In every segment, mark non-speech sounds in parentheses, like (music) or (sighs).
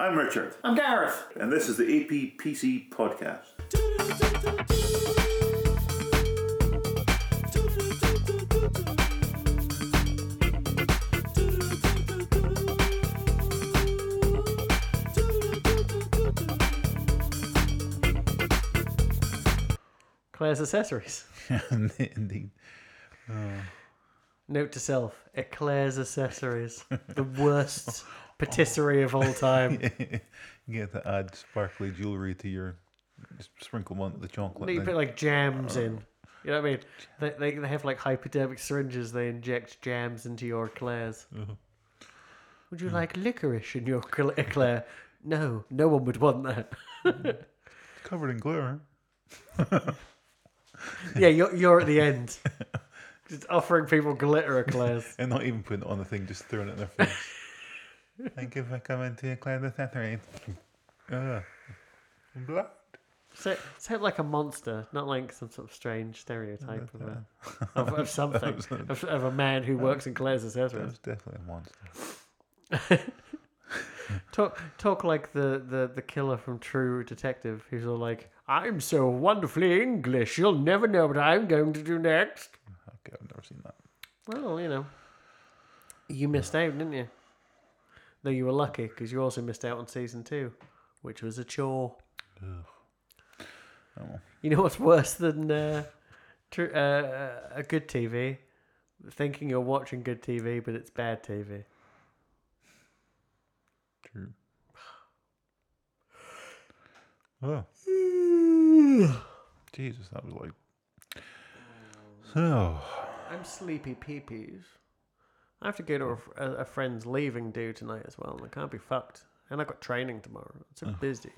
I'm Richard, I'm Gareth. and this is the APPC podcast. Claire's Accessories. (laughs) Indeed. Note to self: Eclair's Accessories, the worst (laughs) patisserie of all time. (laughs) you get to add sparkly jewellery to your sprinkle one the chocolate. You thing. put like jams oh. in. You know what I mean? They, they, they have like hypodermic syringes. They inject jams into your eclairs. Uh-huh. Would you like licorice in your cl- eclair? Uh, no, no one would want that. covered in glitter. (laughs) yeah, you're you're at the end, (laughs) just offering people glitter eclairs. And not even putting it on the thing, just throwing it in their face. Thank you for coming to Claire the Theatre. Uh, blood. So, sound like a monster, not like some sort of strange stereotype of, a, of, of something, (laughs) of, of a man who works in Claire's accessories. That's definitely a monster. (laughs) Talk, talk like the, the, the killer from True Detective, who's all like, "I'm so wonderfully English, you'll never know what I'm going to do next." Okay, I've never seen that. Well, you know, you missed out, didn't you? Though you were lucky because you also missed out on season two, which was a chore. Oh, well. You know what's worse than uh, tr- uh, a good TV? Thinking you're watching good TV, but it's bad TV. True. Oh, (sighs) Jesus, that was like. So, I'm sleepy peepees. I have to go to a, a, a friend's leaving do tonight as well, and I can't be fucked. And I've got training tomorrow. It's so busy.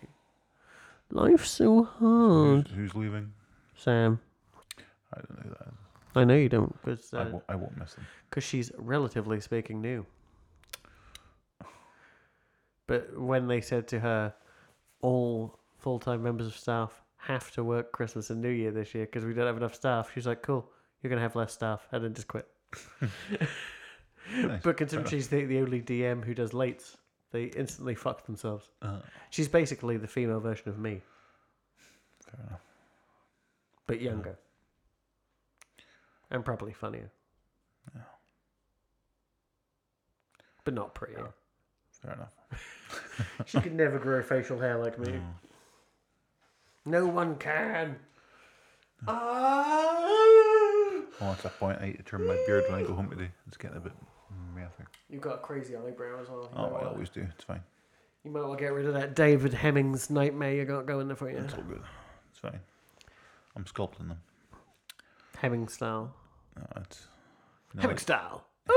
Life's so hard. who's, who's leaving? Sam, I don't know that. I know you don't, because I, uh, won't, I won't miss them. Because she's relatively speaking new. But when they said to her, all full time members of staff have to work Christmas and New Year this year because we don't have enough staff, she's like, cool, you're going to have less staff, and then just quit. (laughs) Nice. But considering she's the, the only DM who does lates, they instantly fuck themselves. Uh, She's basically the female version of me, fair enough. but younger. And probably funnier. But not prettier. Fair enough. (laughs) She could never grow facial hair like me. No one can. Ah! Well, at that point, I need to trim my beard when I go home today. It's getting a bit You've got a crazy eyebrow as well. You, Oh, I always do. It's fine. you might well get rid of that David Hemmings nightmare you got going there for you. It's all good. It's fine. I'm sculpting them. Hemming style. No, it's, no, Hemmings style. (laughs)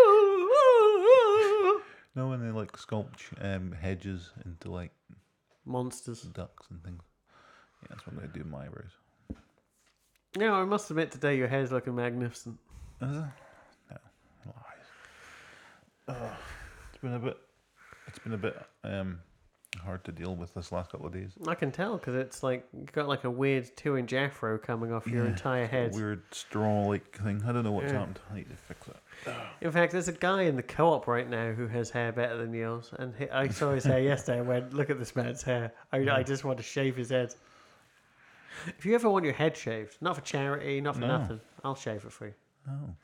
no, when they like sculpt um, hedges into like Monsters. ducks and things. Yeah, that's what I'm gonna do with my eyebrows. Yeah, I must admit today your hair's looking magnificent. Is it? Ugh. it's been a bit. It's been a bit um hard to deal with this last couple of days. I can tell because it's like you've got like a weird two-inch afro coming off your Yeah, entire head. Weird straw-like thing. I don't know what's Yeah. happened. I need to fix it. In fact, there's a guy in the co-op right now who has hair better than yours, and he, I saw his hair yesterday. and went, "Look at this man's hair! I, I just want to shave his head." If you ever want your head shaved, not for charity, not for No. nothing, I'll shave it for you. No,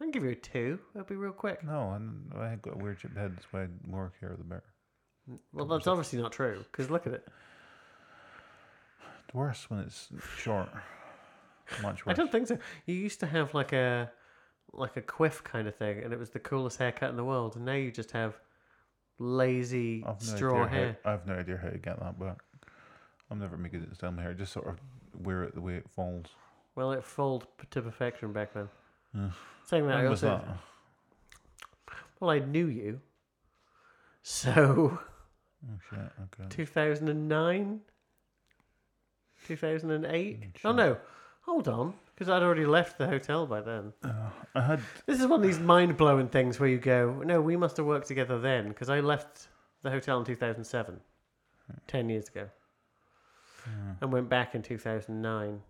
I can give you a two. It'll be real quick. no, and I got a weird chipped head. That's why the more hair, the better. Well, that's obviously not true because look at it. It's worse when it's short. Much worse. I don't think so. You used to have like a like a quiff kind of thing, and it was the coolest haircut in the world. And now you just have lazy I've no straw idea hair. How, I've no idea how to get that back. I'm never making it style my hair. Just sort of wear it the way it falls. Well, it folded to perfection back then. Ugh. Saying that, I was also that? well, I knew you. So, Oh shit. Okay. 2009, 2008. Oh shit. no, hold on, because I'd already left the hotel by then. Uh, I had This is one of these mind blowing things where you go, no, we must have worked together then, because I left the hotel in 2007, 10 years ago, hmm. and went back in 2009.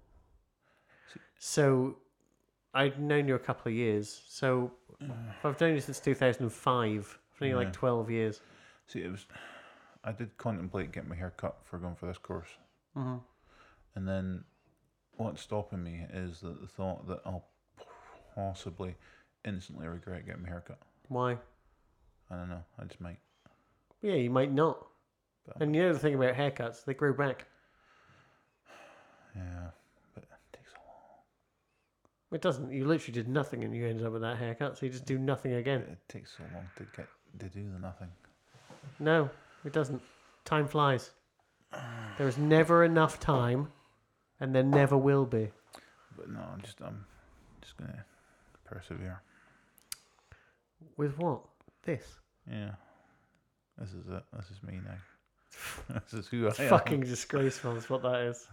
So I'd known you a couple of years. So I've known you since 2005. I've known you Yeah. like 12 years. see it was. I did contemplate getting my hair cut for going for this course, hmm and then what's stopping me is that the thought that I'll possibly instantly regret getting my hair cut. Why? I don't know. I just might. Yeah, you might not. But- And you know the thing about haircuts, they grow back. Yeah, but it takes a long. It doesn't. You literally did nothing and you ended up with that haircut, so you just do nothing again. It takes so long to get to do the nothing. No, it doesn't. Time flies. There is never enough time, and there never will be. But no, I'm just I'm just gonna persevere. With what? This. Yeah, this is it. This is me now. (sighs) this is who It's I am. fucking disgraceful, is what that is.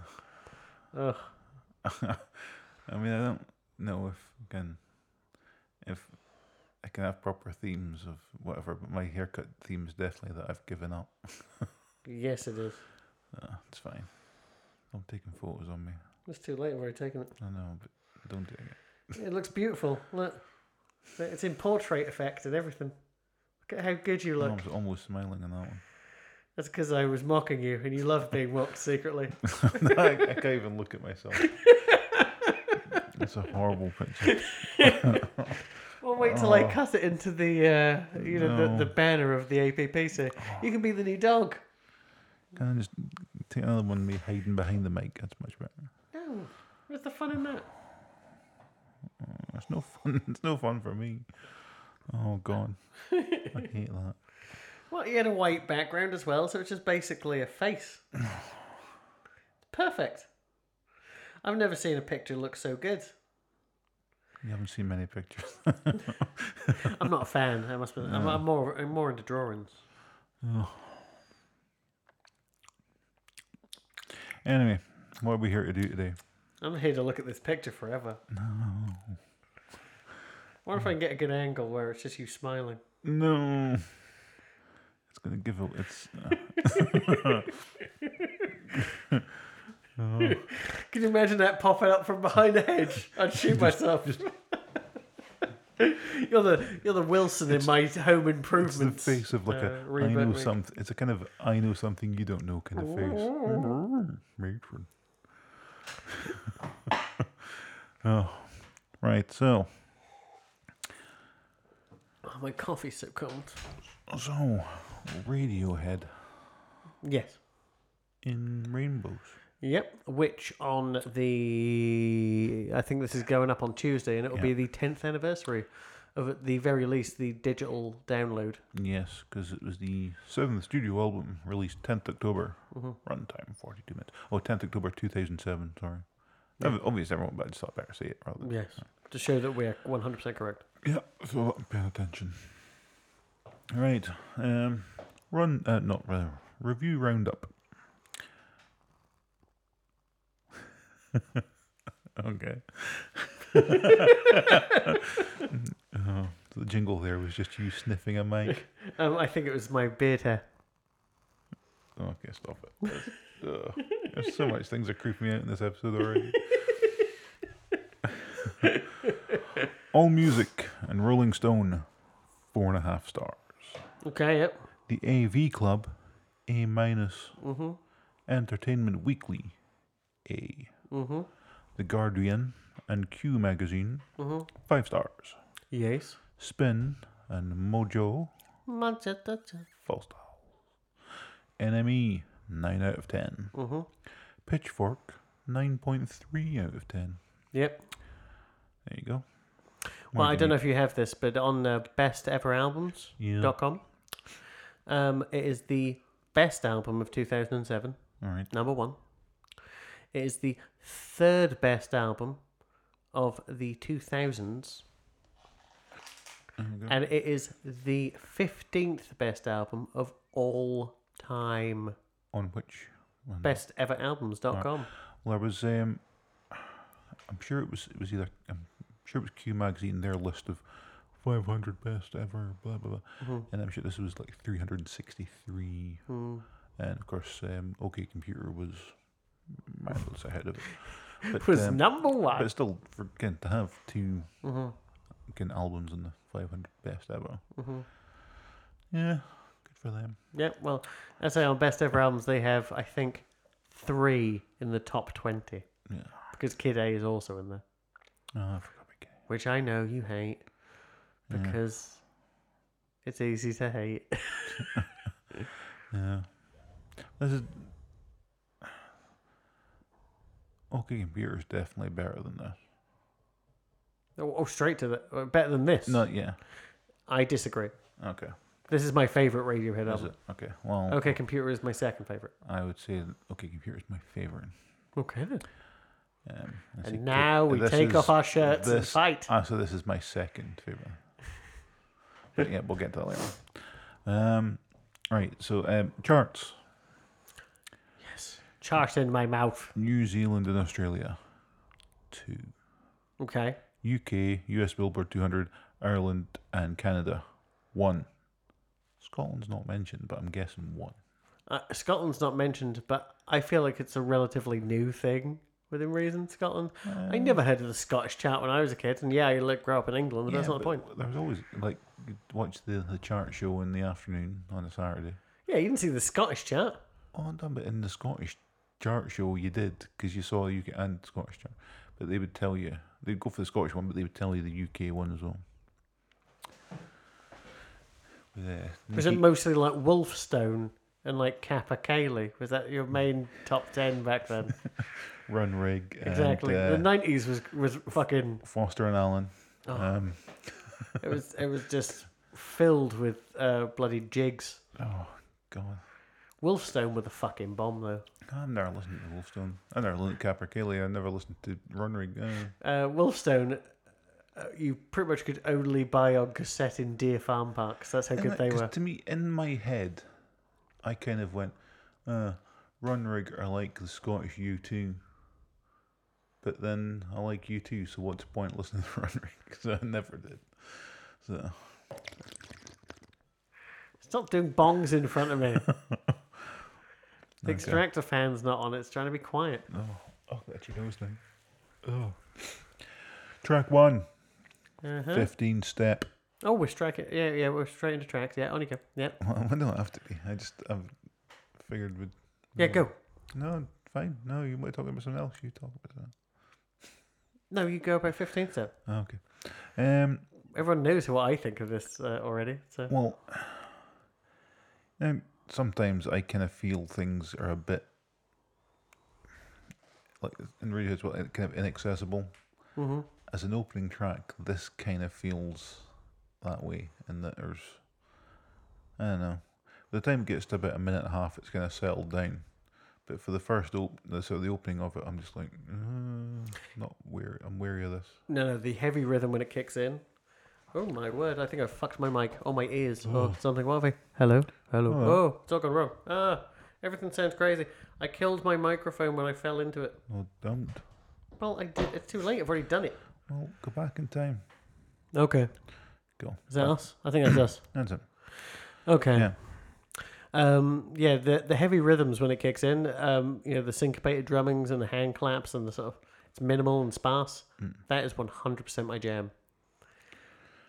(laughs) Ugh. I mean, I don't know if can, if I can have proper themes of whatever, but my haircut theme is definitely that I've given up. (laughs) Yes, it is. Uh, it's fine. I'm taking photos on me. It's too late. I've already taken it. I know, but don't do it. It looks beautiful. Look. It's in portrait effect and everything. Look at how good you look. I look. was almost smiling on that one. That's because I was mocking you, and you love being mocked secretly. (laughs) I, I can't even look at myself. (laughs) It's a horrible picture. (laughs) Well, wait till I Oh. cut it into the, uh, you know, the, the banner of the APP. So you can be the new dog. Can I just take another one me hiding behind the mic? That's much better. No, where's the fun in that? It's no fun. (laughs) It's no fun for me. Oh god, I (laughs) hate that. Well, you had a white background as well, so it's just basically a face. (sighs) Perfect. I've never seen a picture look so good. You haven't seen many pictures. (laughs) I'm not a fan. I must be. I'm, I'm more. I'm more into drawings. Oh. (sighs) Anyway, what are we here to do today? I'm here to look at this picture forever. No. What if I can get a good angle where it's just you smiling? No, it's gonna give a. It's. Uh, (laughs) (laughs) oh, (laughs) Can you imagine that popping up from behind a hedge? I'd shoot myself. (laughs) you're the you're the Wilson in my home it's the face of like uh, a. I know something. It's a kind of I know something you don't know kind of face. (laughs) Matron. oh, right. So, Oh, my coffee's so cold. so Radiohead Yes. in Rainbows. Yep. Which on the I think this is going up on Tuesday, and it will be the tenth anniversary of at the very least the digital download. Yes, because it was the seventh studio album released 10th October. Mm-hmm. Runtime 42 minutes. Oh, 10th October 2007, sorry. Ob- Obviously, everyone, but I just thought better say it rather than. Yes. To show that we are one hundred percent correct. Yeah, so I'm paying attention. Right. Um, run, uh, not rather, review roundup. (laughs) okay. oh, the jingle there was just you sniffing a mic. (laughs) Um, I think it was my beard hair. Okay, stop it. There's, ugh. There's so much things are creeping me out in this episode already. (laughs) All Music and Rolling Stone, four and a half stars. Okay. Yep. The AV Club, A minus. Mm-hmm. Entertainment Weekly, A. Mm-hmm. The Guardian and Q Magazine, Mm-hmm. five stars. Yes. Spin and Mojo, four stars. NME, nine out of ten. Mm-hmm. Pitchfork, 9.3 out of 10. Yep. There you go. Well, I don't know if you have this, but on uh, besteveralbums.com, Yeah. um, it is the best album of 2007, All right. number one. It is the third best album of the 2000s, There you go. and it is the 15th best album of all time. On which one? Besteveralbums.com. Well, there was. Um, I'm sure it was. It was either. I'm sure it was Q Magazine. Their list of 500 best ever. Blah blah blah. Mhm. And I'm sure this was like 363. Mm. And of course, um, OK Computer was miles ahead of it. But, Was um, number one. but still, for again, to have two hmm again, albums in the 500 best ever. hmm Yeah, good for them. Yeah, well, I say on best ever albums they have, I think, three in the top twenty Yeah. because Kid A is also in there, Oh, I forgot about Kid. which I know you hate Yeah. because it's easy to hate. (laughs) Yeah. This is. OK Computer is definitely better than this. oh, oh, straight to the uh, better than this. No, yeah. I disagree. Okay. This is my favorite Radiohead Is album. it? Okay. Well, Okay, Computer is my second favorite. I would say that OK Computer is my favorite. Okay then. Um, I see now we this take off our shirts and fight. Ah, so this is my second favorite. but yeah, we'll get to that later. Um, right. So um, charts: In my mouth. New Zealand and Australia, two. Okay. UK, US Billboard 200, Ireland, and Canada, one. Scotland's not mentioned, but I'm guessing one. Uh, Scotland's not mentioned, but I feel like it's a relatively new thing within reason. Scotland. I never heard of the Scottish chart when I was a kid, and yeah, I like grew up in England, but that's Yeah, not the point. There was always like you'd watch the the chart show in the afternoon on a Saturday. Yeah, you didn't see the Scottish chart. Oh, done, but in the Scottish chart show you did because you saw the UK and Scottish chart, but they would tell you they'd go for the Scottish one, but they would tell you the UK one as well. With, uh, Was it mostly like Wolfstone and like Capercaillie? Was that your main top ten back then? (laughs) Runrig? exactly. And, uh, the nineties was was fucking. Foster and Allen. Oh, Um, it was it was just filled with uh, bloody jigs. oh God. Wolfstone with a fucking bomb though. I've never listened to Wolfstone. I never listened to Capercaillie. I never listened to Runrig. Uh, Uh, Wolfstone, uh, you pretty much could only buy on cassette in Deer Farm Parks. That's how good that- they were. To me, in my head, I kind of went, uh, Runrig are like the Scottish U2. But then I like U2, so what's the point listening to (laughs) Runrig? So I never did. So, Stop doing bongs in front of me. (laughs) the Okay. extractor fan's not on. It's trying to be quiet. oh, oh, that's your nose now. Oh. Track one, Uh-huh. 15 step. Oh, we're striking. Yeah, yeah, we're straight into tracks. Yeah, on you go. Yeah, (laughs) Well, I don't have to be. I just, I've figured would. yeah, go. No, fine. No, you might talk about something else. You talk about that. No, you go about 15 step. Oh, okay. Um. Everyone knows what I think of this uh, already. So Well, um, sometimes I kind of feel things are a bit like in radio as well, kind of inaccessible. hmm As an opening track, this kind of feels that way, and that there's, I don't know. By the time it gets to about a minute and a half, it's kind of settled down. But for the first op- the so the opening of it, I'm just like, uh, not weary. I'm weary of this. no, no, the heavy rhythm when it kicks in. Oh my word! I think I fucked my mic. Oh my ears. Oh, something. What have I? Hello, hello. Hello. Oh, it's all gone wrong. Ah, everything sounds crazy. I killed my microphone when I fell into it. Well, don't. Well, I did. It's too late. I've already done it. Well, go back in time. Okay. Go. Is that us? I think that's us. (clears throat) That's it. Okay. Yeah. Um, yeah, the the heavy rhythms when it kicks in, um, you know, the syncopated drummings and the hand claps and the sort of it's minimal and sparse. Mm. That is one hundred percent my jam.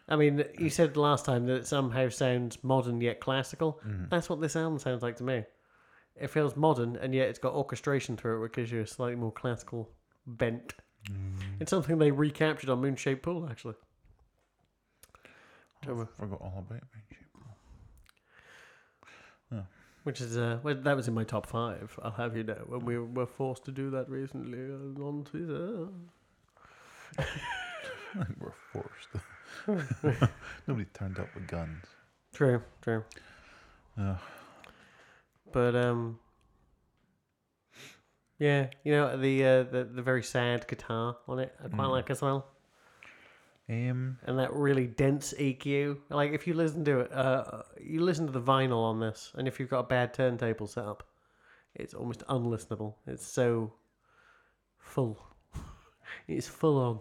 I mean, you said last time that it somehow sounds modern yet classical. Mhm. That's what this album sounds like to me. It feels modern and yet it's got orchestration through it, which gives you a slightly more classical bent. Mm. It's something they recaptured on Moonshaped Pool, actually. I forgot all about Moonshaped. Pool. Which is uh, well, that was in my top five. I'll have you know when we were forced to do that recently on Twitter. (laughs) We're forced. (laughs) (laughs) Nobody turned up with guns. True, true. Uh, But um, yeah, you know the uh, the the very sad guitar on it. I quite Mm. like as well, um, and that really dense EQ. Like if you listen to it, uh, you listen to the vinyl on this, and if you've got a bad turntable set up, it's almost unlistenable. It's so full. (laughs) it's full on.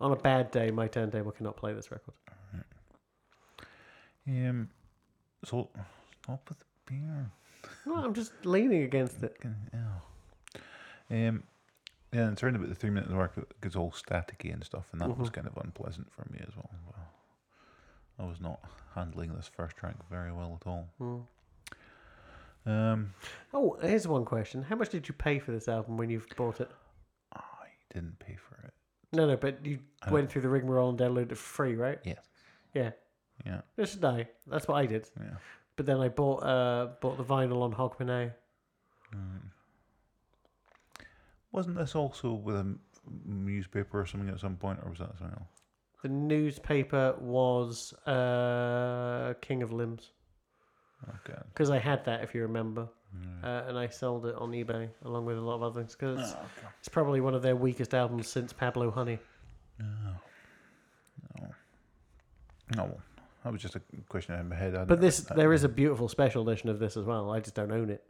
On a bad day, my turntable cannot play this record. um, so stop with the beer. No, I'm just leaning against it. Um, yeah, and turning about the three minutes mark, it gets all staticky and stuff, and that was Mhm. kind of unpleasant for me as well. Well, I was not handling this first track very well at all. Hmm. Um, Oh, here's one question: How much did you pay for this album when you bought it? I didn't pay for it. No, no, but you I went through the rigmarole and downloaded it for free, right? Yes. Yeah. Yeah, This is I. That's what I did. yeah. But then I bought uh bought the vinyl on Hogmanay. Wasn't this also with a newspaper or something at some point, or was that something else? The newspaper was uh King of Limbs Okay. because I had that, if you remember, Mm. uh, and I sold it on eBay along with a lot of other things because Oh, okay. it's probably one of their weakest albums since Pablo Honey. No. No. No. well, That was just a question I had in my head. I But this, I- there is a beautiful special edition of this as well. I just don't own it.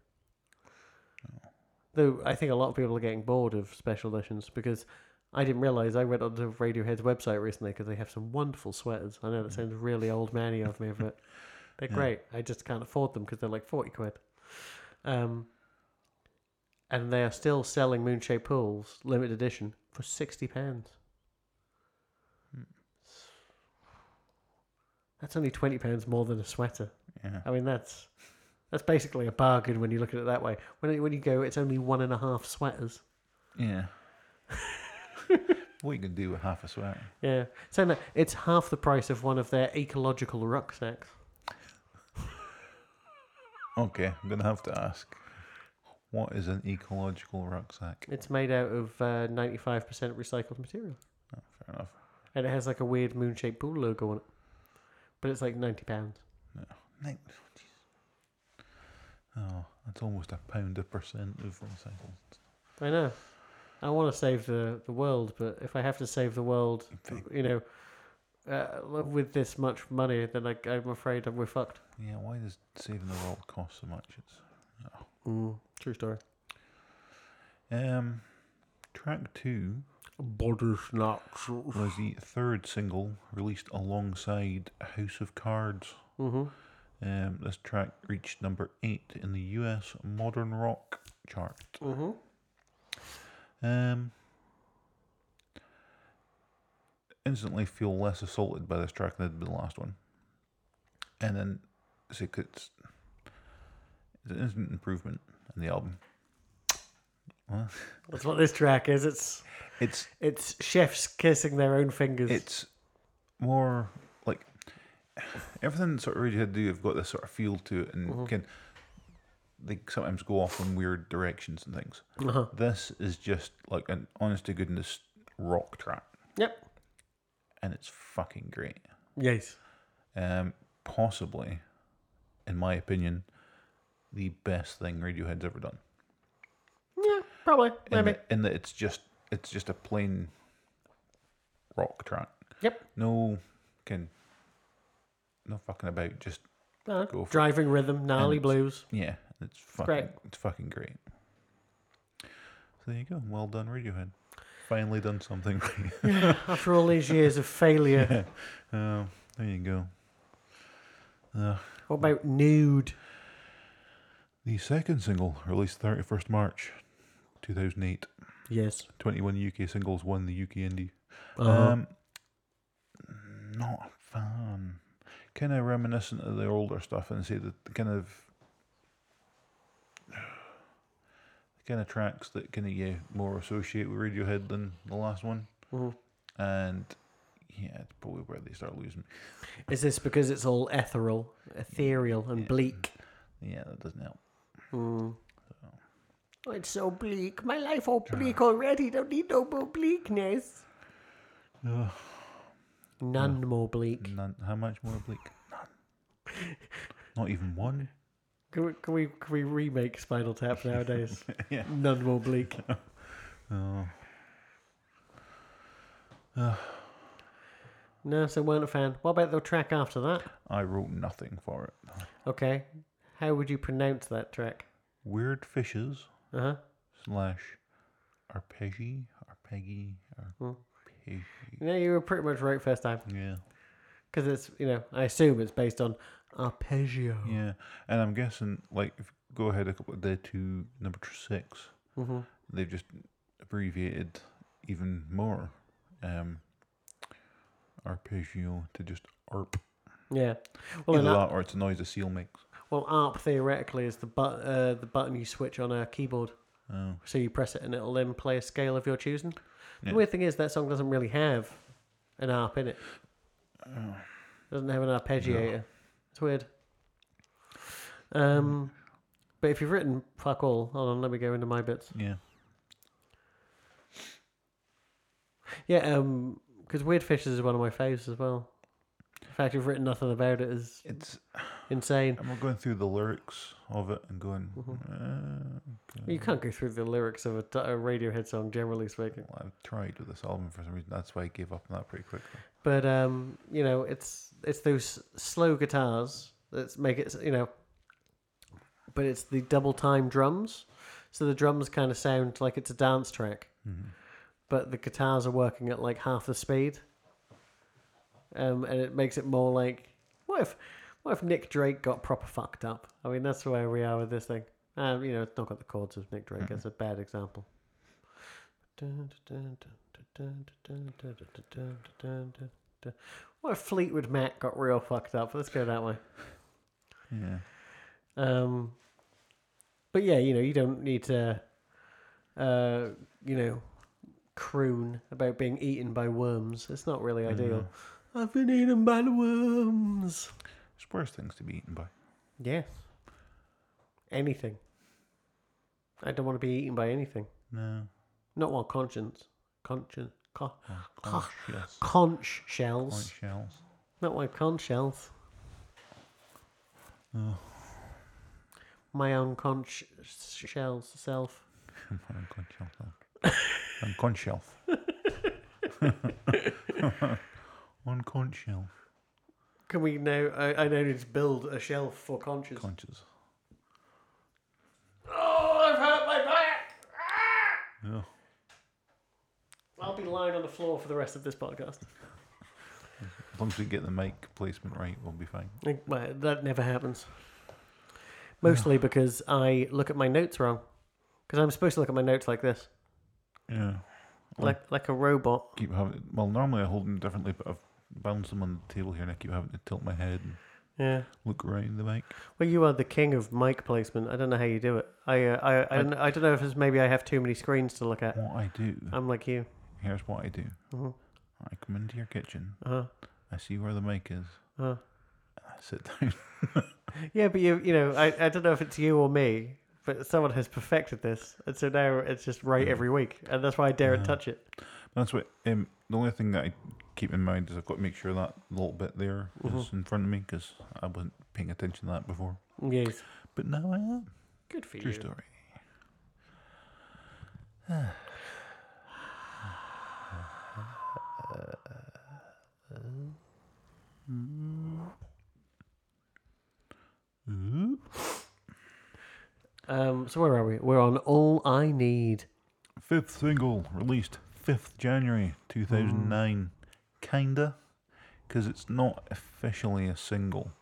Though I think a lot of people are getting bored of special editions because I didn't realize I went onto Radiohead's website recently because they have some wonderful sweaters. I know that sounds really old manny of me, but (laughs) they're Yeah. great. I just can't afford them because they're like forty quid. Um, and they are still selling Moonshaped Pools limited edition for sixty pounds. Hmm. That's only twenty pounds more than a sweater. Yeah. I mean, that's that's basically a bargain when you look at it that way. When when you go, it's only one and a half sweaters. Yeah. (laughs) what you can do with half a sweater? Yeah, so no, it's half the price of one of their ecological rucksacks. Okay, I'm gonna have to ask. What is an ecological rucksack? It's made out of uh, ninety-five percent recycled material, Oh, fair enough. and it has like a weird moon-shaped pool logo on it. But it's like ninety pounds. Nine- oh. Oh, that's almost a pound a percent of recycled. I know. I want to save the the world, but if I have to save the world, you know, uh, with this much money, then I, I'm afraid we're fucked. Yeah, why does saving the world cost so much? It's Mm, true story. um, track two Body snatch. was the third single released alongside House of Cards. Mm-hmm. Um, this track reached number eight in the U.S. modern rock chart. Mm-hmm. Um, instantly feel less assaulted by this track than I did the last one. And then, see, it's, it's an instant improvement in the album. Well, That's what this track is. It's it's it's chefs kissing their own fingers. it's more like everything sort of Radiohead do. You've got this sort of feel to it, and Mhm. can they sometimes go off in weird directions and things. uh-huh. This is just like an honest to goodness rock track. Yep. And it's fucking great. Yes. Um, possibly, in my opinion, the best thing Radiohead's ever done. Yeah, probably. In Maybe. in that it's just it's just a plain rock track. Yep. No, can no fucking about. Just go for it. driving rhythm, gnarly blues. yeah, it's fucking great. it's fucking great. So there you go. Well done, Radiohead. Finally done something. right. (laughs) After all these years of failure. (laughs) Oh, there you go. Uh, What about nude? The second single, released 31st March 2008, Yes. 21 UK singles, won the UK Indie. Uh-huh. Um, not a fan. Kind of reminiscent of the older stuff, and say that the kind of the kind of tracks that kind of you more associate with Radiohead than the last one, Mhm. and yeah, it's probably where they start losing. Is this because it's all ethereal, ethereal, and Yeah. bleak? Yeah, that doesn't help. Mm. Oh, it's so bleak. My life all bleak already. Don't need no more bleakness. Ugh, None more bleak. none, how much more bleak? None. Not even one. Can we, can we can we remake Spinal Tap nowadays? (laughs) yeah. None more bleak. (laughs) Oh. No, so weren't a fan. What about the track after that? I wrote nothing for it. Okay, how would you pronounce that track? Weird fishes Uh huh. slash arpeggi, arpeggi, Hmm. arpeggi. Yeah, you were pretty much right first time Yeah, because it's you know I assume it's based on arpeggio. yeah. And I'm guessing, like, if go ahead a couple of day to number six, Mm-hmm. they've just abbreviated even more um, arpeggio to just arp. Yeah. Well, Either that or it's a noise a seal makes. well, ARP theoretically is the but uh, the button you switch on a keyboard. Oh. So you press it and it'll then play a scale of your choosing. Yeah. The weird thing is that song doesn't really have an ARP in it. Doesn't have an arpeggiator. It's weird. Um, but if you've written fuck all, hold on, let me go into my bits. Yeah. Yeah, um, because Weird Fishes is one of my faves as well. In fact you've written nothing about it is It's insane. I'm going through the lyrics of it and going. Mm-hmm. Uh, You can't go through the lyrics of a Radiohead song, generally speaking. well, I've tried with this album for some reason. That's why I gave up on that pretty quickly. But um, you know, it's it's those slow guitars that make it, you know. But it's the double time drums, so the drums kind of sound like it's a dance track, but the guitars are working at like half the speed. Um, and it makes it more like what if what if Nick Drake got proper fucked up? I mean, that's where we are with this thing. Um, you know, it's not got the chords of Nick Drake. That's a bad example. What if Fleetwood Mac got real fucked up? Let's go that way. Yeah. Um, but yeah, you know, you don't need to, uh, you know, croon about being eaten by worms. It's not really ideal. I've been eaten by the worms. There's worse things to be eaten by. Yes. Anything. I don't want to be eaten by anything. No. Not while conscience. Conscience. Con- oh, Conch, yes. conch shells. Conch shells. Not my conch shells. My own conch shells self. (laughs) On conch shelf. (laughs) (laughs) On conch shelf. On conch shelf. Can we now? I, I now need to build a shelf for conscious. Conscious. oh, I've hurt my back. Ah! Yeah. I'll be lying on the floor for the rest of this podcast. As long as we get the mic placement right, we'll be fine. Like, well, that never happens. Mostly because I look at my notes wrong. Because I'm supposed to look at my notes like this, Yeah. like like a robot. Keep having. Well, normally I hold them differently, but I've bounced them on the table here, and I keep having to tilt my head and Yeah. look around the mic. Well, you are the king of mic placement. I don't know how you do it. I uh, I I, don't, I don't know if it's maybe I have too many screens to look at. What I do. I'm like you. Here's what I do. Mhm. I come into your kitchen. Uh-huh. I see where the mic is. uh. and I sit down. (laughs) Yeah, but you you know I I don't know if it's you or me, but someone has perfected this, and so now it's just right every week, and that's why I daren't touch it. That's what. Um, the only thing that I keep in mind is I've got to make sure that little bit there is Mm-hmm. in front of me because I wasn't paying attention to that before. Yes. But now I am. Good for you. True you. story. (sighs) Um. So where are we? We're on All I Need. Fifth single released 5th January 2009. Kinda. Because it's not officially a single.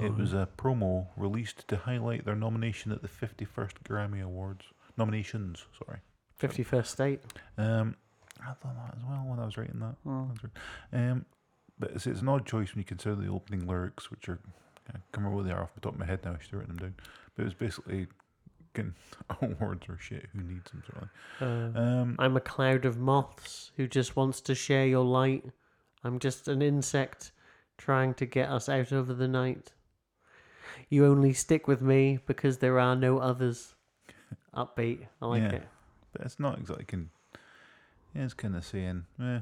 It was a promo released to highlight their nomination at the 51st Grammy Awards. Nominations, sorry. Fifty first state. Um, I thought that as well when I was writing that. That's. Um, but it's, it's an odd choice when you consider the opening lyrics, which are I can't remember what they are off the top of my head now. I should have written them down. But it was basically getting (laughs) awards or shit. Who needs them? Sort of. Uh, Um, I'm a cloud of moths who just wants to share your light. I'm just an insect trying to get us out of the night. You only stick with me because there are no others. (laughs) Upbeat. I like Yeah. it. but it's not exactly. Can, yeah, it's kind of saying, eh,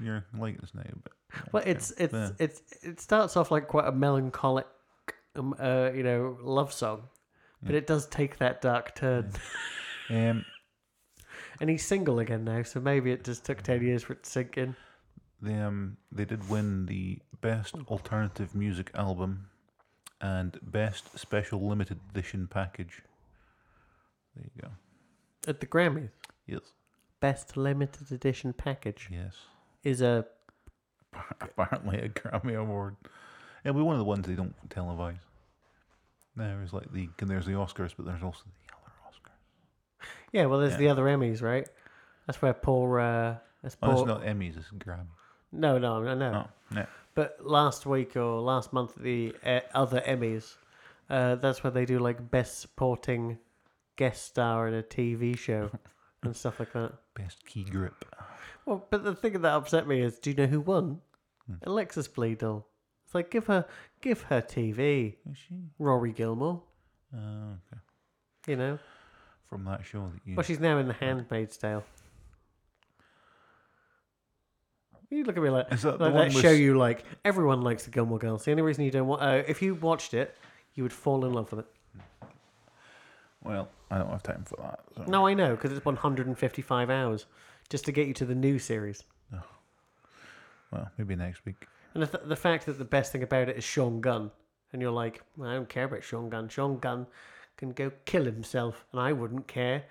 you're liking this now, but Well, it's it's Yeah. it's it starts off like quite a melancholic, um, uh, you know, love song, but it does take that dark turn. (laughs) um, And he's single again now, so maybe it just took ten years for it to sink in. they um they did win the best alternative music album and best special limited edition package. There you go. At the Grammys, Yes. best limited edition package Yes. is a (laughs) Apparently a Grammy Award. It'll be one of the ones they don't televise. There's like the and there's the Oscars, but there's also the other Oscars. yeah. Well, there's Yeah. the other Emmys, right? That's where Paul. Uh, that's Oh, Paul. it's not Emmys, it's Grammy. No, no, no, no. Oh. But last week or last month, the uh, other Emmys, uh, that's where they do like best supporting guest star in a TV show (laughs) and stuff like that. Best key grip. Well, but the thing that upset me is, do you know who won? Alexis Bledel. It's like give her, give her TV. Is she? Rory Gilmore. Oh, okay. You know. From that show that you. Well, she's now in The Handmaid's Tale. You look at me like, Is that like that show you like. Everyone likes the Gilmore Girls. The only reason you don't want, uh, if you watched it, you would fall in love with it. Well, I don't have time for that. So. No, I know because it's 155 hours just to get you to the new series. Oh. Well, maybe next week. And the, th- the fact that the best thing about it is Sean Gunn, and you're like, I don't care about Sean Gunn. Sean Gunn can go kill himself, and I wouldn't care.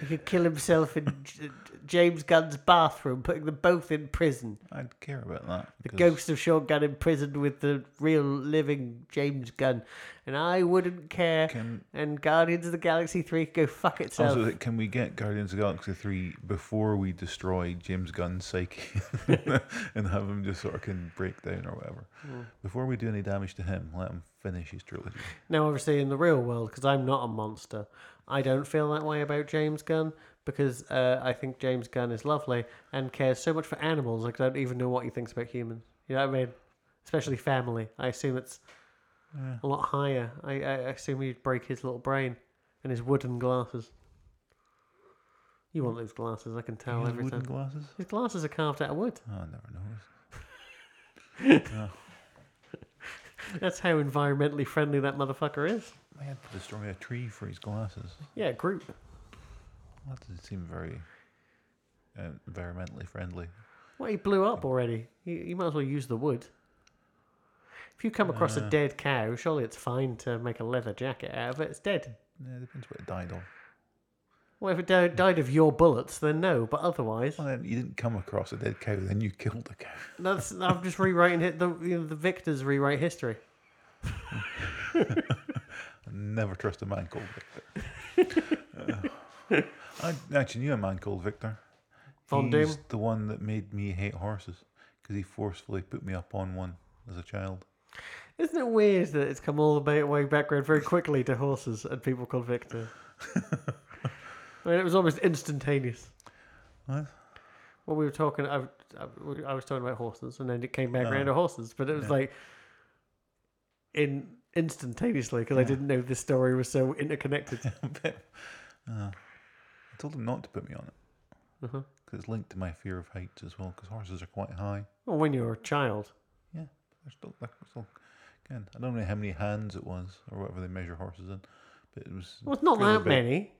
He could kill himself in J- James Gunn's bathroom, putting them both in prison. I'd care about that. The because- ghost of Sean Gunn imprisoned with the real living James Gunn, and I wouldn't care. Can And Guardians of the Galaxy Three could go fuck itself. also can we get Guardians of the Galaxy three before we destroy James Gunn's psyche (laughs) and have him just sort of can break down or whatever? Hmm. Before we do any damage to him, let him finish his trilogy. Now, obviously, in the real world, because I'm not a monster, I don't feel that way about James Gunn because uh, I think James Gunn is lovely and cares so much for animals. Like, I don't even know what he thinks about humans. You know what I mean? Especially family. I assume it's Yeah. a lot higher. I, I assume he'd break his little brain and his wooden glasses. You want those glasses, I can He tell has every wooden time. glasses? His glasses are carved out of wood. Oh, I never noticed. (laughs) oh, That's how environmentally friendly that motherfucker is. I had to destroy a tree for his glasses. Yeah, Groot. That doesn't seem very uh, environmentally friendly. Well, he blew up already. You, you might as well use the wood. If you come across a Uh. dead cow, surely it's fine to make a leather jacket out of it. It's dead. Yeah, it depends what it died of. Well, if it di- died of your bullets, then no. But otherwise, Well, then you didn't come across a dead cow, then you killed the cow. that's I'm just rewriting it. The you know, the victors rewrite history. (laughs) Never trust a man called Victor. (laughs) Uh, I actually knew a man called Victor. Von He's Doom? the one that made me hate horses because he forcefully put me up on one as a child. Isn't it weird that it's come all the way, way background very quickly to horses and people called Victor? (laughs) I mean, it was almost instantaneous. What? Well, we were talking. I, I, I was talking about horses, and then it came back Oh. around to horses. But it was like in instantaneously because I didn't know this story was so interconnected. (laughs) But, uh, I told him not to put me on it uh-huh. because it's linked to my fear of heights as well. Because horses are quite high. Well, when you were a child, They're still, they're still, again, I don't know how many hands it was or whatever they measure horses in, but it was. well, it's not that big. many.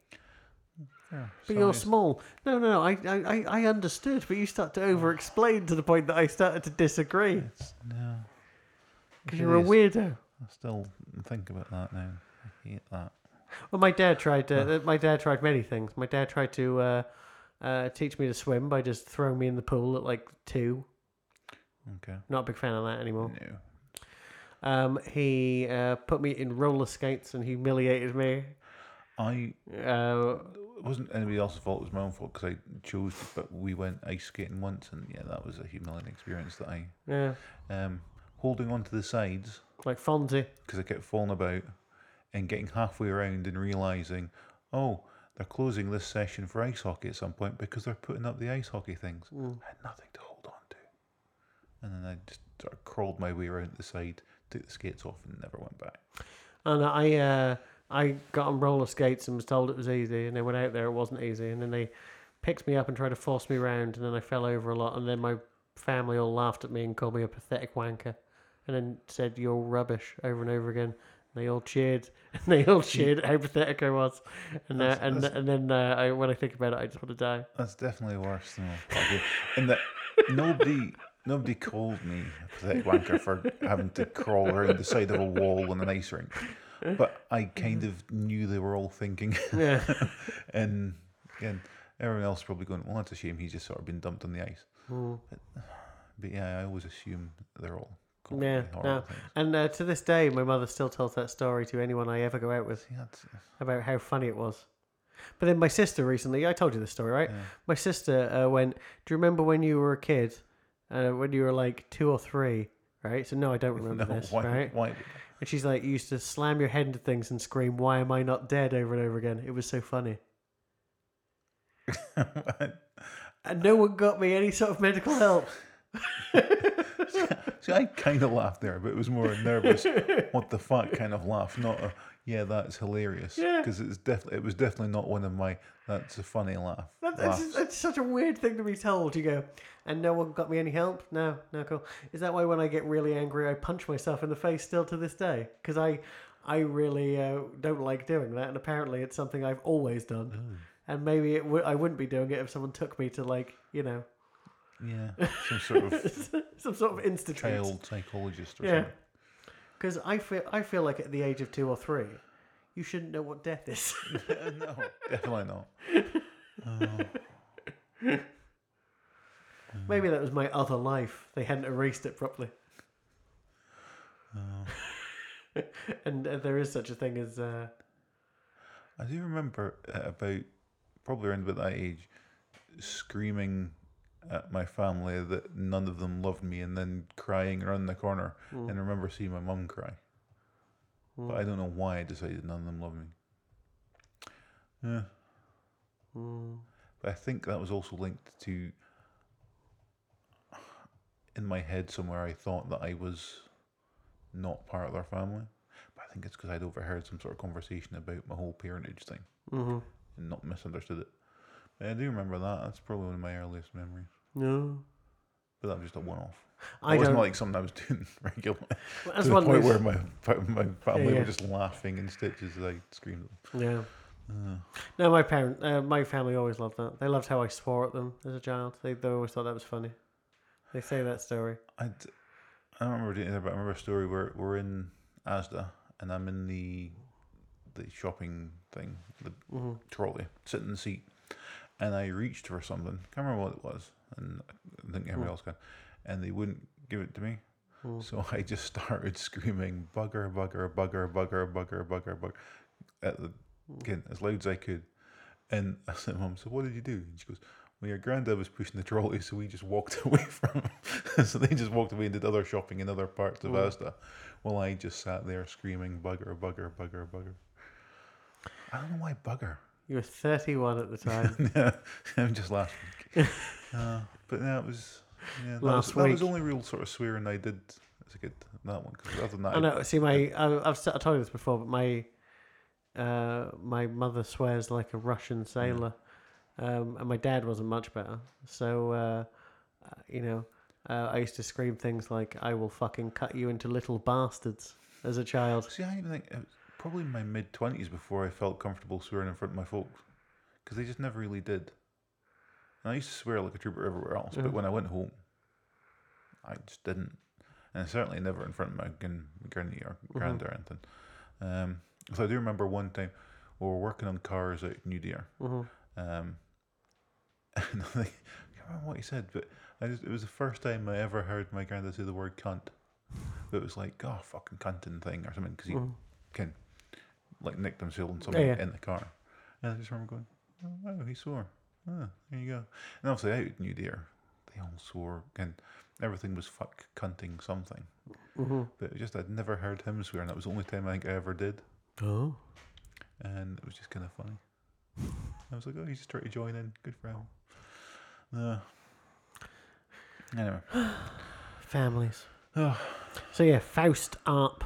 Yeah, But you're small. No, no, no. I, I, I- understood, but you start to over-explain to the point that I started to disagree It's, no. because you're a weirdo. I still think about that now. I hate that. Well, my dad tried. To, my dad tried many things. My dad tried to uh, uh, teach me to swim by just throwing me in the pool at like two. Okay. Not a big fan of that anymore. No. Um, he uh, put me in roller skates and humiliated me. I Uh, it wasn't anybody else's fault. It was my own fault because I chose. To, but we went ice skating once, and yeah, that was a humiliating experience. That I yeah, um holding on to the sides like Fonzie. because I kept falling about, and getting halfway around and realizing, oh, they're closing this session for ice hockey at some point because they're putting up the ice hockey things. Mm. I had nothing to hold on to, and then I just sort of crawled my way around the side, took the skates off, and never went back. And I, uh, I got on roller skates and was told it was easy, and then went out there, it wasn't easy, and then they picked me up and tried to force me around, and then I fell over a lot, and then my family all laughed at me and called me a pathetic wanker, and then said you're rubbish over and over again. And they all cheered, (laughs) and they all cheered how pathetic I was, and uh, That's- and that's- and then uh, I, when I think about it, I just want to die. That's definitely worse than fucking- in that nobody nobody called me a pathetic wanker for having to crawl around the side of a wall on an ice rink. But I kind of knew they were all thinking Yeah, (laughs) and again everyone else probably going, Well that's a shame he's just sort of been dumped on the ice. Mm. But yeah, I always assume they're all Yeah, horrible no. things. and uh, to this day, my mother still tells that story to anyone I ever go out with. That's, about how funny it was. But then my sister recently, I told you this story, right? yeah. My sister uh, went, Do you remember when you were a kid uh, when you were like two or three, right? So no, I don't remember (laughs) No, this, why? right? Why? And she's like, you used to slam your head into things and scream, "Why am I not dead?" over and over again. It was so funny, (laughs) and no one got me any sort of medical help. (laughs) (laughs) See, I kind of laughed there, but it was more a nervous, what the fuck kind of laugh, not a yeah, that's hilarious. Yeah. Because it's definitely it was definitely not one of my that's a funny laugh. That, that's, laughs. that's such a weird thing to be told. You go, and no one got me any help. No, no, cool. Is that why when I get really angry, I punch myself in the face still to this day? Because I, I really uh, don't like doing that, and apparently it's something I've always done. And maybe it w- I wouldn't be doing it if someone took me to like you know yeah, some sort of (laughs) some sort of institute. child psychologist or Yeah. something. Because I feel I feel like at the age of two or three, you shouldn't know what death is. (laughs) no, definitely not. (laughs) maybe that was my other life. They hadn't erased it properly. and uh, there is such a thing as uh, I do remember uh, about probably around about that age, screaming at my family that none of them loved me, and then crying around the corner. Hmm. And I remember seeing my mum cry, but I hmm. don't know why I decided none of them loved me. Yeah, hmm. but I think that was also linked to. In my head somewhere, I thought that I was not part of their family. But I think it's because I'd overheard some sort of conversation about my whole parentage thing mm-hmm. and not misunderstood it. But I do remember that. That's probably one of my earliest memories. No. But that was just a one off. I It wasn't don't. like something I was (laughs) doing regularly. That's to the one point where my my family yeah. were just laughing in stitches as I screamed at Yeah. them. No, my parent, uh, my family always loved that. They loved how I swore at them as a child. They, they always thought that was funny. They say that story. I, d- I don't remember doing it, but I remember a story where we're in Asda and I'm in the the shopping thing, the Mm-hmm. trolley, sitting in the seat, and I reached for something. Can't remember what it was, and I think everybody hmm. else can, and they wouldn't give it to me. Hmm. So (laughs) I just started screaming bugger, bugger, bugger, bugger, bugger, bugger, bugger, at the hmm. again as loud as I could. And (laughs) I said, "Mum, so what did you do?" And she goes, "Well, your granddad was pushing the trolley, so we just walked (laughs) away from him. so they just walked away and did other shopping in other parts of Asda, while I just sat there screaming bugger, bugger, bugger, bugger. I don't know why bugger. You were 31 at the time. yeah, I'm just week. Uh, but yeah, it was. Yeah, that, Last was, that was the only real sort of swearing I did as a kid. That one, because other than that, I know. See, my I, I've s- I told you this before, but my uh, my mother swears like a Russian sailor, um, and my dad wasn't much better. So uh, uh, you know, uh, I used to scream things like "I will fucking cut you into little bastards" as a child. See, I even think it was probably in my mid twenties before I felt comfortable swearing in front of my folks, because they just never really did. And I used to swear like a trooper everywhere else, but when I went home, I just didn't, and certainly never in front of my gran- granny or grand or anything. Um, so I do remember one time we were working on cars at New Deer, um, (laughs) and I, think, I can't remember what he said, but I just, it was the first time I ever heard my granddad say the word cunt. But it was like, oh, fucking cunting thing or something, because he can like nicked himself and something yeah. in the car. And I just remember going, oh, wow, he swore. Oh, there you go. And obviously out New Deer, they all swore, and everything was fuck cunting something. But just, I'd never heard him swear, and that was the only time I think I ever did. Oh, And it was just kind of funny. I was like, oh, he's just trying to join in. Good for him. Uh, anyway. (sighs) families. Oh, So yeah, Faust Arp.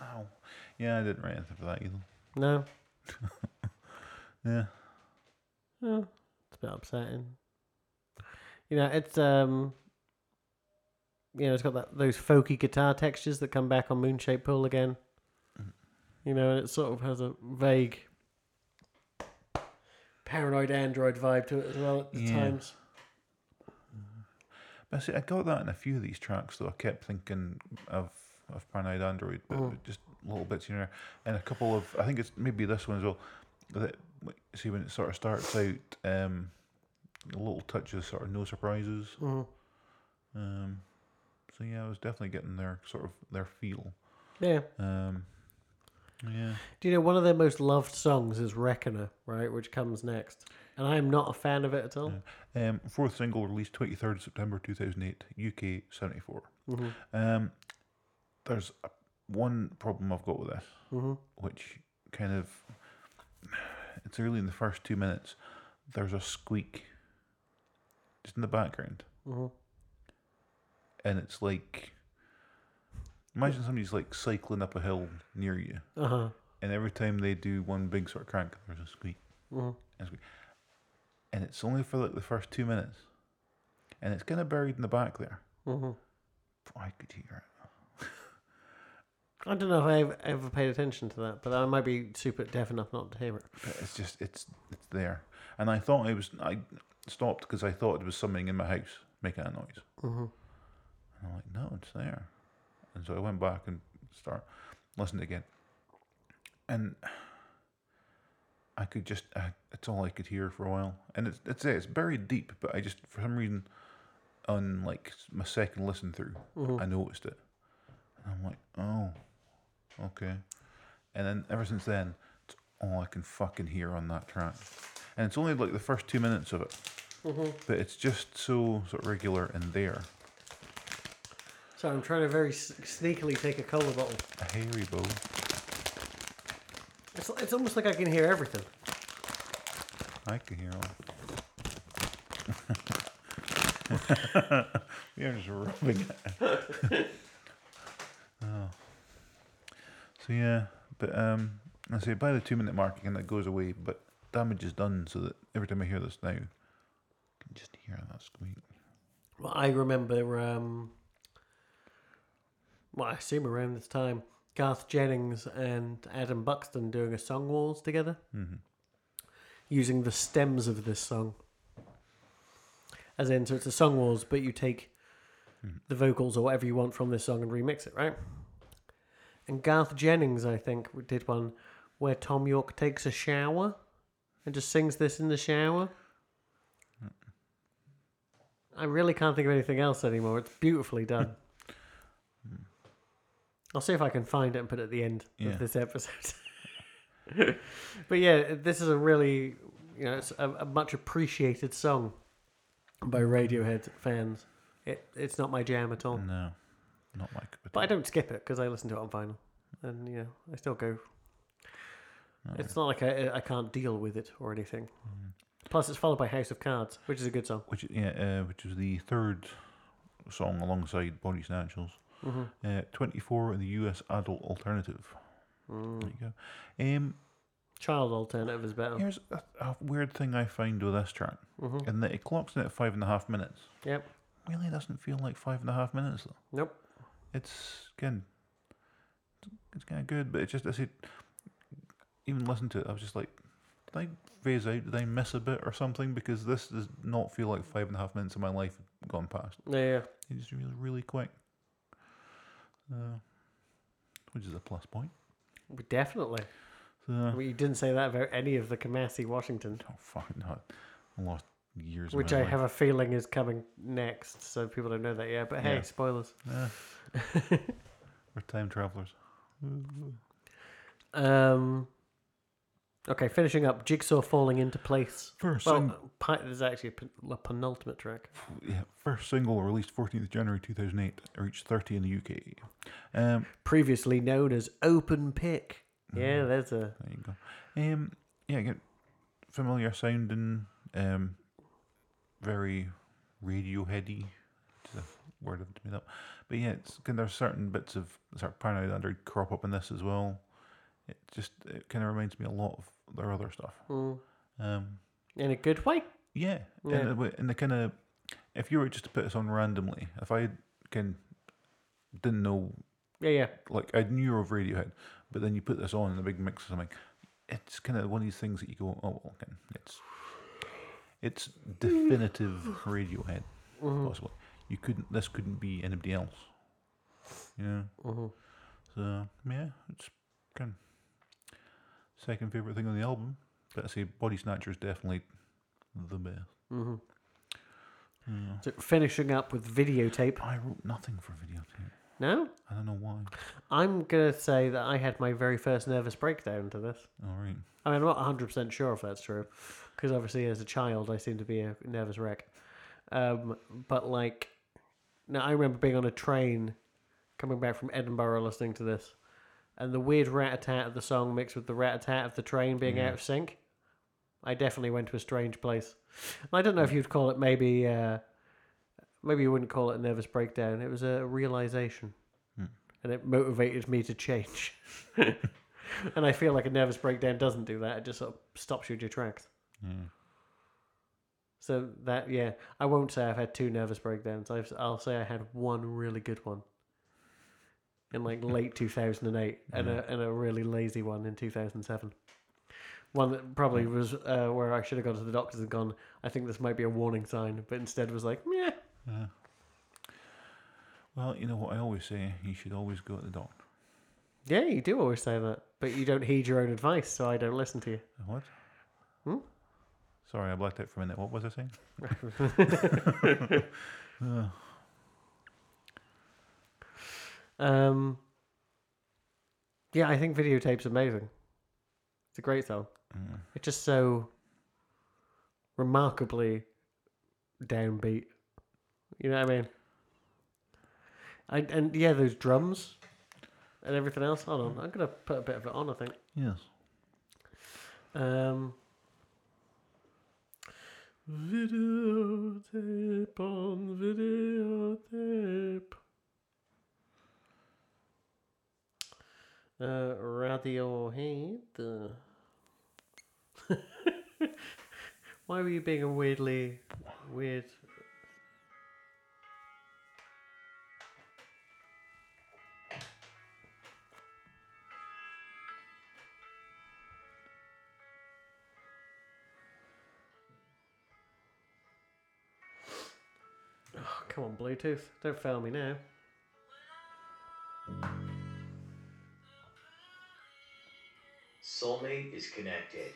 ow. Yeah, I didn't write anything for that either. No, (laughs) Yeah. Oh, it's a bit upsetting. You know, it's um, you know, it's got that those folky guitar textures that come back on Moonshaped Pool again. Mm-hmm. You know, and it sort of has a vague paranoid android vibe to it as well at the Yeah. times. Mm-hmm. But see, I got that in a few of these tracks, though. I kept thinking of of Paranoid Android, but hmm. just little bits here and. And a couple of, I think it's maybe this one as well. That see when it sort of starts out, um, a little touch of sort of no surprises. Mhm. Um, so yeah, I was definitely getting their sort of their feel. Yeah. Um, yeah, Do you know one of their most loved songs is Reckoner, right? Which comes next. And I am not a fan of it at all. Um, fourth single released 23rd September 2008, UK 74. hmm Um, there's a, one problem I've got with this, hmm which kind of it's early in the first two minutes. There's a squeak just in the background, hmm and it's like imagine somebody's like cycling up a hill near you, Uh huh. and every time they do one big sort of crank, there's a squeak, hmm and it's only for like the first two minutes, and it's kind of buried in the back there. hmm But I could hear it. I don't know if I ever, paid attention to that, but I might be super deaf enough not to hear it. But it's just it's it's there, and I thought it was I stopped because I thought it was something in my house making a noise. hmm And I'm like, no, it's there. And so I went back and start listening again, and I could just uh, it's all I could hear for a while, and it's it's it's buried deep, but I just for some reason on like my second listen through, hmm I noticed it, and I'm like, oh, okay, and then ever since then, it's all I can fucking hear on that track, and it's only like the first two minutes of it, hmm but it's just so sort of regular and there. So I'm trying to very sneakily take a cola bottle. A hairy bow. It's, it's almost like I can hear everything. I can hear all. (laughs) (laughs) You're just rubbing it. (laughs) So yeah, but um, I say by the two minute mark again that goes away, but damage is done so that every time I hear this now, I can just hear that squeak. Well, I remember, um, well, I assume around this time, Garth Jennings and Adam Buxton doing a song wars together, hmm using the stems of this song. As in, so it's a song wars, but you take Mhm. the vocals or whatever you want from this song and remix it, right? And Garth Jennings, I think, did one where Thom Yorke takes a shower and just sings this in the shower. I really can't think of anything else anymore. It's beautifully done. Hmm. I'll see if I can find it and put it at the end Yeah. of this episode. (laughs) but yeah, this is a really, you know, it's a, a much appreciated song by Radiohead fans. It it's not my jam at all, No, not my but I don't skip it because I listen to it on vinyl, and you know, I still go. No. It's not like I I can't deal with it or anything. Mhm. Plus, it's followed by House of Cards, which is a good song. Which yeah, uh, which was the third song alongside Body Snatchers. hmm Uh, 24 in the US adult alternative. There Mm. you go. Um, Child alternative is better. here's a, a weird thing I find with this track, hmm in that it clocks in at five and a half minutes. Yep. Really doesn't feel like five and a half minutes though. Nope. It's again, it's kind of good, but it's just I said, even listen to it, I was just like, did I phase out? Did I miss a bit or something? Because this does not feel like five and a half minutes of my life have gone past. Yeah. It's just really, really quick. Uh, which is a plus point. Definitely. So, I you didn't say that about any of the Kamasi Washington, oh fucking not. I lost years. which I have a feeling is coming next, so people don't know that yet. But hey, Yeah. spoilers. (laughs) Eh. We're time travelers. (laughs) Um. Okay, finishing up. Jigsaw falling into place. First, Well, sing- pi- there's actually a, pen- a penultimate track. yeah, first single released 14th January 2008, reached 30 in the UK. Um, Previously known as Open Pick. Yeah, mhm, there's a. there you go. Um, yeah, familiar sounding, um, very Radioheady. A word I've made up, but yeah, it's kind of there's certain bits of sort of Paranoid Android crop up in this as well. It just it kind of reminds me a lot of their other stuff. Mm, Um, in a good way. yeah, Yeah. and, the, and the kind of if you were just to put this on randomly, if I can didn't know Yeah, yeah. like I knew of Radiohead, but then you put this on in a big mix or something. It's kind of one of these things that you go, oh, well, okay, it's it's definitive Radiohead. hmm Possibly, you couldn't. This couldn't be anybody else. Yeah. hmm So yeah, it's kind of second favorite thing on the album. But I say Body Snatcher is definitely the best. hmm Yeah. So finishing up with videotape. I wrote nothing for videotape. No? I don't know why. I'm going to say that I had my very first nervous breakdown to this. All right. I mean, I'm not 100% sure if that's true. Because obviously, as a child, I seem to be a nervous wreck. Um, but, like, now I remember being on a train coming back from Edinburgh listening to this. And the weird rat a tat of the song mixed with the rat a tat of the train being out of sync. I definitely went to a strange place. I don't know if you'd call it maybe. Uh, maybe you wouldn't call it a nervous breakdown. It was a realization. And it motivated me to change. (laughs) and I feel like a nervous breakdown doesn't do that. It just sort of stops you in your tracks. Yeah. So that yeah, I won't say I've had two nervous breakdowns. I've, I'll say I had one really good one in like (laughs) late two thousand and eight, and a and a really lazy one in two thousand seven. One that probably was uh, where I should have gone to the doctors and gone. I think this might be a warning sign, but instead was like, yeah, Yeah. Well, you know what I always say. You should always go to the doctor. yeah. You do always say that, but you don't heed your own advice, so I don't listen to you. What? Hmm? Sorry, I blacked out for a minute. What was I saying? Uh, (laughs) (laughs) Um, yeah, I think videotape's amazing. It's a great song. mm. It's just so remarkably downbeat. You know what I mean? I, and yeah, those drums and everything else. Hold on, I'm gonna put a bit of it on. I think. Yes. Um, videotape on videotape. Uh, Radiohead. (laughs) Why were you being a weirdly weird? Come on, Bluetooth! Don't fail me now. Soulmate is connected.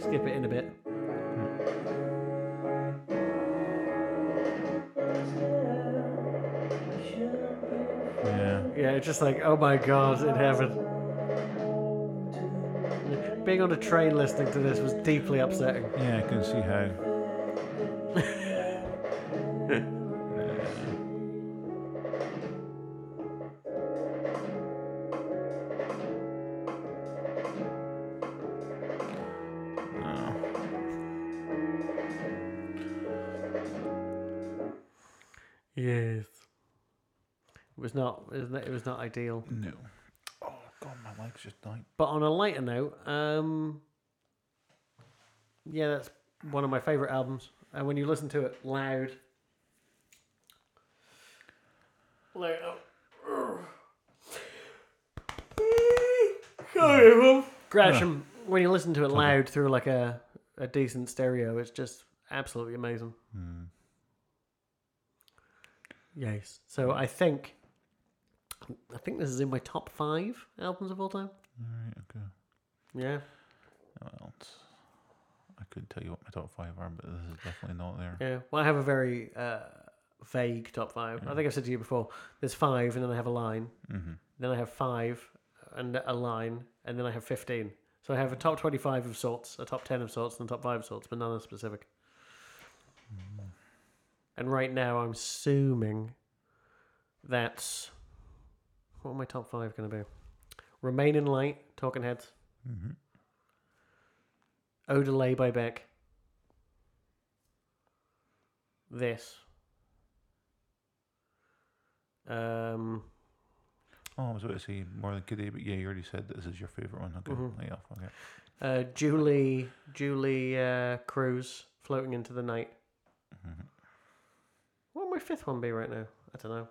Skip it in a bit. Hmm. Yeah. Yeah, it's just like, oh my god, in heaven. Being on a train listening to this was deeply upsetting. Yeah, I can see how. Yes. It was not. It was not, it was not ideal. No. Oh god, my legs just died. But on a lighter note, um, yeah, that's one of my favorite albums. And when you listen to it loud, like, oh. Gresham, when you listen to it loud through like a, a decent stereo, it's just absolutely amazing. Hmm. Yes. So I think, I think this is in my top five albums of all time. Alright, okay. Yeah. Well, I couldn't tell you what my top five are, but this is definitely not there. Yeah. Well, I have a very uh, vague top five. I think I've said to you before. There's five, and then I have a line. Mm-hmm. Then I have five, and a line, and then I have fifteen. So I have a top twenty-five of sorts, a top ten of sorts, and a top five of sorts, but none are specific. And right now, I'm assuming that's what are my top five going to be? Remain in Light, Talking Heads. Mm-hmm. Odelay by Beck. This. Um, Oh, I was about to say more than Kitty, but yeah, you already said this is your favorite one. Okay, Mhm. yeah, okay. uh, Julee, Julee uh, Cruise, floating into the night. Mhm. What would my fifth one be right now? I don't know.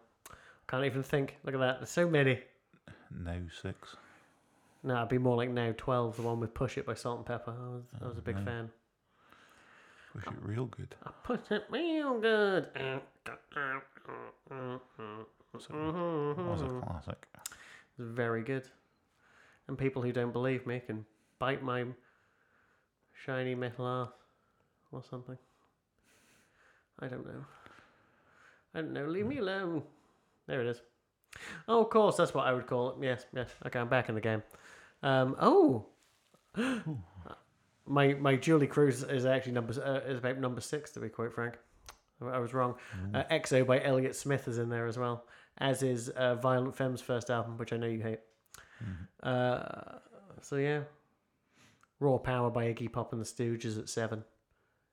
Can't even think. Look at that. There's so many. Now six. No, it'd be more like now twelve. The one with "Push It" by Salt-N-Pepa. I was, I was a big Oh, fan. Push it real good. I push it real good. It, was a classic. It's very good. And people who don't believe me can bite my shiny metal ass. or something. I don't know. I don't know. Leave me alone. There it is. Oh, of course, that's what I would call it. Yes, yes. Okay, I'm back in the game. Um, oh, (gasps) my my Julee Cruise is actually number uh, is about number six to be quite frank. I was wrong. Uh, XO by Elliott Smith is in there as well, as is uh, Violent Femmes' first album, which I know you hate. Uh, so yeah, Raw Power by Iggy Pop and the Stooges at seven,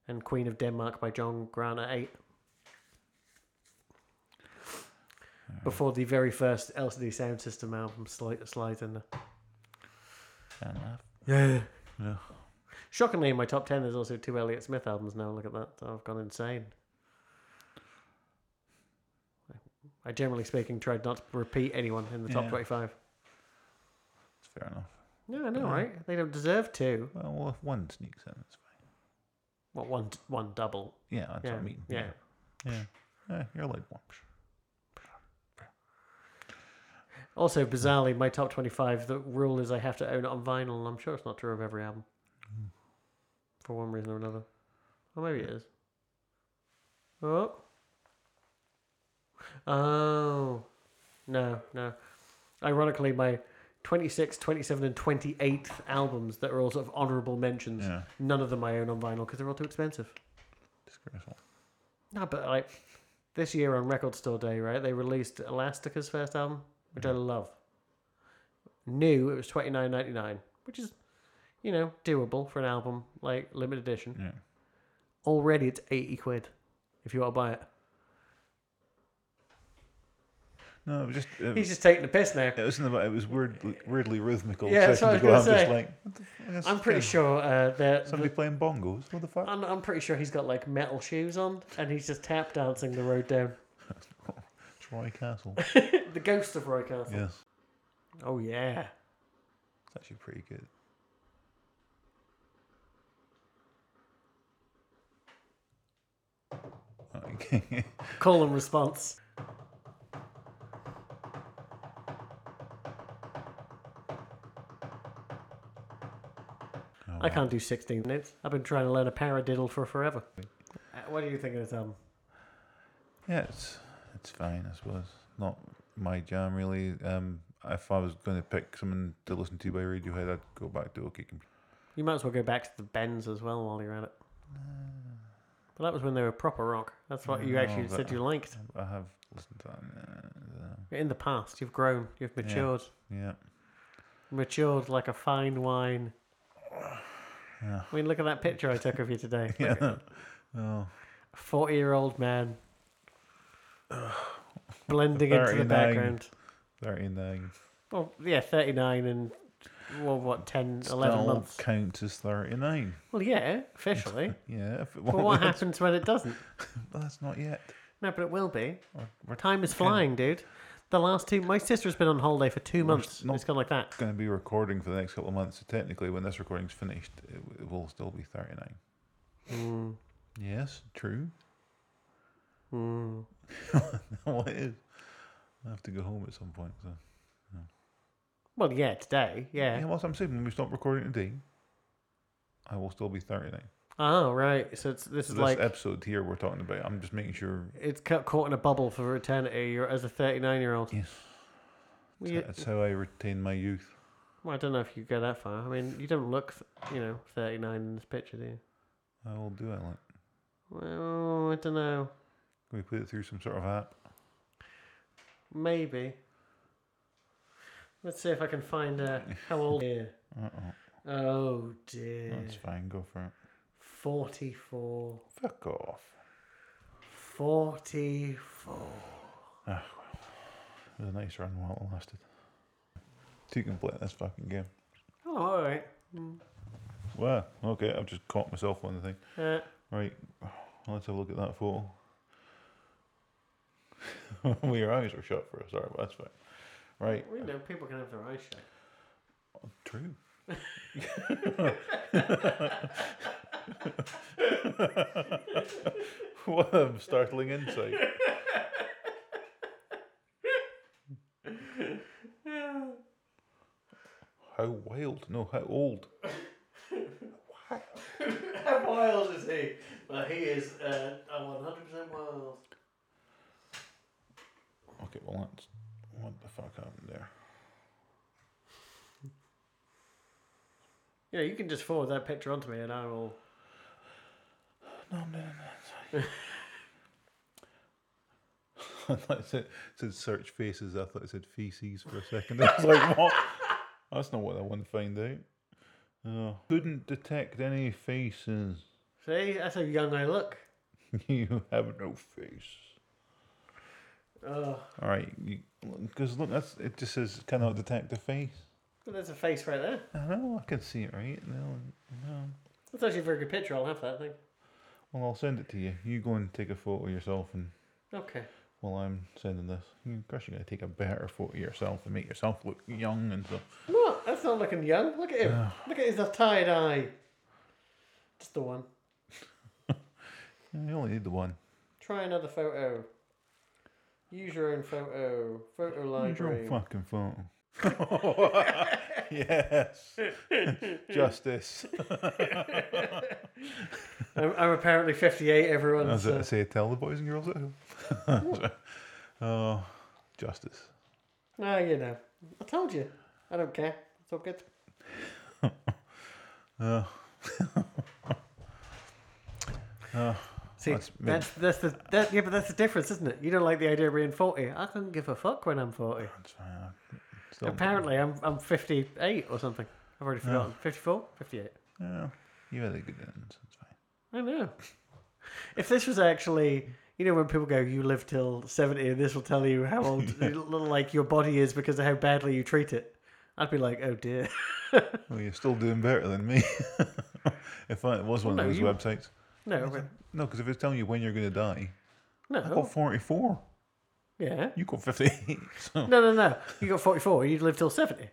and Queen of Denmark by John Grant at eight. Before the very first LCD Soundsystem album slide, slides in there. Fair enough. Yeah. Yeah. Shockingly, in my top ten, there's also two Elliott Smith albums now. Look at that. I've gone insane. I, generally speaking, tried not to repeat anyone in the top Yeah. 25. It's fair enough. No, I know, Yeah. right? They don't deserve to. Well, well, if one sneaks in, it's fine. What, one, one double? Yeah, that's Yeah, what I mean. yeah. Yeah. Yeah, you're like one. Also, bizarrely, my top 25, the rule is I have to own it on vinyl, and I'm sure it's not true of every album. Hmm. For one reason or another. Or maybe it is. Oh. Oh. No, no. Ironically, my 26th, 27th, and 28th albums that are all sort of honourable mentions, Yeah. none of them I own on vinyl because they're all too expensive. Disgraceful. No, but like this year on Record Store Day, right? They released Elastica's first album, which I love. New, it was twenty nine ninety nine, which is, you know, doable for an album like limited edition. Yeah. Already, it's eighty quid if you want to buy it. No, it was just. It, He's just taking the piss now. it wasn't about. It was weirdly, weirdly rhythmical. Yeah, that's what I was ago. gonna I'm just say. like, the f- I'm pretty sure uh, that Somebody playing bongos. What the fuck? I'm, I'm pretty sure he's got like metal shoes on, and he's just tap dancing the road down. (laughs) Troy Castle. (laughs) the ghost of Roy Castle. yes, Oh yeah. it's actually pretty good. Okay. (laughs) Call and response. I can't do 16 minutes. I've been trying to learn a paradiddle for forever. Uh, What do you think of this album? Yeah, it's it's fine, I suppose. Not my jam really. Um, if I was going to pick someone to listen to by Radiohead, I'd go back to OK Computer. You might as well go back to the Bends as well while you're at it. (sighs) But that was when they were proper rock. That's what you actually said you liked. I have listened to that. uh, In the past, you've grown, you've matured. yeah, Matured like a fine wine. (sighs) yeah, I mean, look at that picture I took of you today. (laughs) yeah. (laughs) Oh, 40 year old man. (sighs) Blending into the 39. background. thirty-nine. Well, yeah, 39 and, well, what, 10, 11 Still months. counts as thirty-nine. Well, yeah, officially. (laughs) Yeah, if it, but what happens when it doesn't? (laughs) That's not yet. No, but it will be. We're, Time is flying, dude. The last two, my sister's been on holiday for two months. not- It's gone like that. It's going to be recording for the next couple of months. So technically, when this recording's finished, it, it will still be thirty-nine. Mm, Yes, true. Mm. (laughs) it is. I have to go home at some point. So. Well, yeah, today, Yeah, yeah. well, what I'm saying. When we stop recording today, I will still be 39. Oh, right. So it's, this So is this like, episode here we're talking about, I'm just making sure. it's ca- caught in a bubble for eternity. You're as a 39 year old. Yes, Well, you- that's how I retain my youth. well, I don't know if you go that far. I mean, you don't look, you know, 39 in this picture, do you? I will do it. Like, Well, I don't know. Can we put it through some sort of app? Maybe. Let's see if I can find uh, how (laughs) old. Uh-oh. Oh dear. That's fine. Go for it. 44. Fuck off. 44. It was a nice run while it lasted. So you can play this fucking game. Oh, alright. Well, okay, I've just caught myself on the thing. Uh, Right, let's have a look at that photo. (laughs) well, your eyes were shut for a start, but that's fine. Right, we know people can have their eyes shut. true. (laughs) (laughs) what a startling insight. How wild? No, how old? How wild is he? Well, he is uh, 100% wild. Okay, well that's what the fuck happened there. Yeah, you can just forward that picture onto me and I will. No, I'm doing that. (laughs) I thought it said, it said search faces. I thought it said feces for a second. (laughs) I was like, what? That's not what I want to find out. Oh, couldn't detect any faces. See, that's how young I look. (laughs) you have no face. Oh, All right, because look, that's it. Just says cannot detect a face. well, there's a face right there. I know, I can see it right. No, no. That's actually a very good picture. I'll have that thing. Well, I'll send it to you. You go and take a photo yourself, and Okay. while I'm sending this, you, of course, you're gonna take a better photo of yourself and make yourself look young and stuff. What? That's not looking young. Look at him. Look at his tired eye. Just the one. (laughs) You only need the one. Try another photo. Use your own photo. Photo Use your own fucking photo. (laughs) yes, justice. (laughs) I'm, I'm apparently 58. Everyone. I So. going to say, tell the boys and girls at home. (laughs) oh, justice. Ah, you know. I told you. I don't care. It's all good. Oh. oh, See, That's that's that's, the that, yeah, but that's the difference, isn't it? You don't like the idea of being 40. I couldn't give a fuck when I'm 40. Still, Apparently, I'm I'm 58 or something. I've already forgotten. 54, 58. Yeah, you had a good end. so It's fine. I know. If this was actually, you know, when people go, "You live till 70," and this will tell you how old, (laughs) like your body is because of how badly you treat it, I'd be like, "Oh dear." Well, you're still doing better than me. (laughs) if I, it was one No, of those you- websites. No, but, No, because if it's telling you when you're going to die, No. I got 44. yeah, You got 58. (laughs) So. no, no, no. You got 44. You'd live till 70.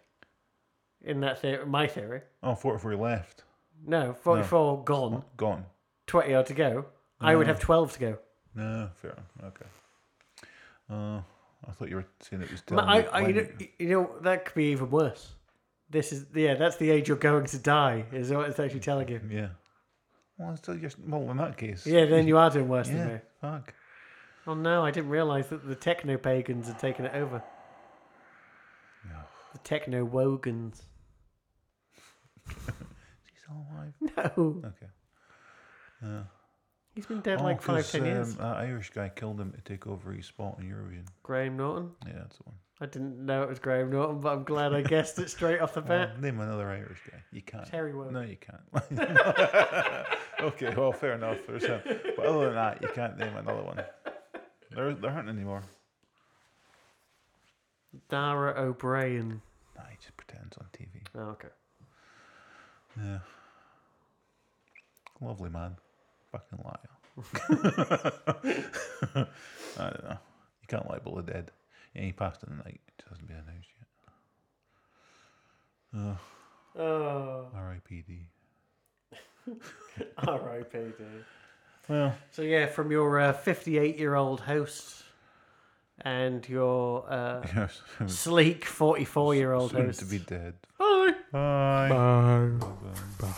In that theory, my theory. Oh, 44 left. No, 44 gone, Gone. 20 odd to go. I would have 12 to go. No, fair. Okay. Uh, I thought you were saying it was Ma- telling I, you I, you, when- know, you know, that could be even worse. This is, yeah, that's the age you're going to die, is what it's actually telling you. Yeah. Well, it's still just, well, in that case. Yeah, then you are doing worse than me. fuck. Oh no, I didn't realise that the techno pagans had taken it over. No. The techno wogans. (laughs) Is he still alive? No, Okay. Yeah. he's been dead Oh, like five, 'cause, ten years. Um, that Irish guy killed him to take over his spot in Eurovision. Graham Norton. Yeah, that's the one. I didn't know it was Graham Norton, but I'm glad I guessed it straight off the (laughs) Well, bat. name another Irish guy. You can't. Terry Wogan. No, you can't. (laughs) okay, well, fair enough. There's. But other than that, you can't name another one. There, there aren't anymore. Dara Ó Briain. Nah, he just pretends on TV. Oh, okay. Yeah. Lovely man. Fucking liar. (laughs) I don't know. You can't libel the dead. Yeah, he passed in the night. It hasn't been announced yet. Oh, Oh, R.I.P.D. R.I.P. Well, So yeah, from your 58 year old host and your uh, (laughs) yes. sleek 44 year old soon host. to be dead. Bye. Bye. Bye. Tommy,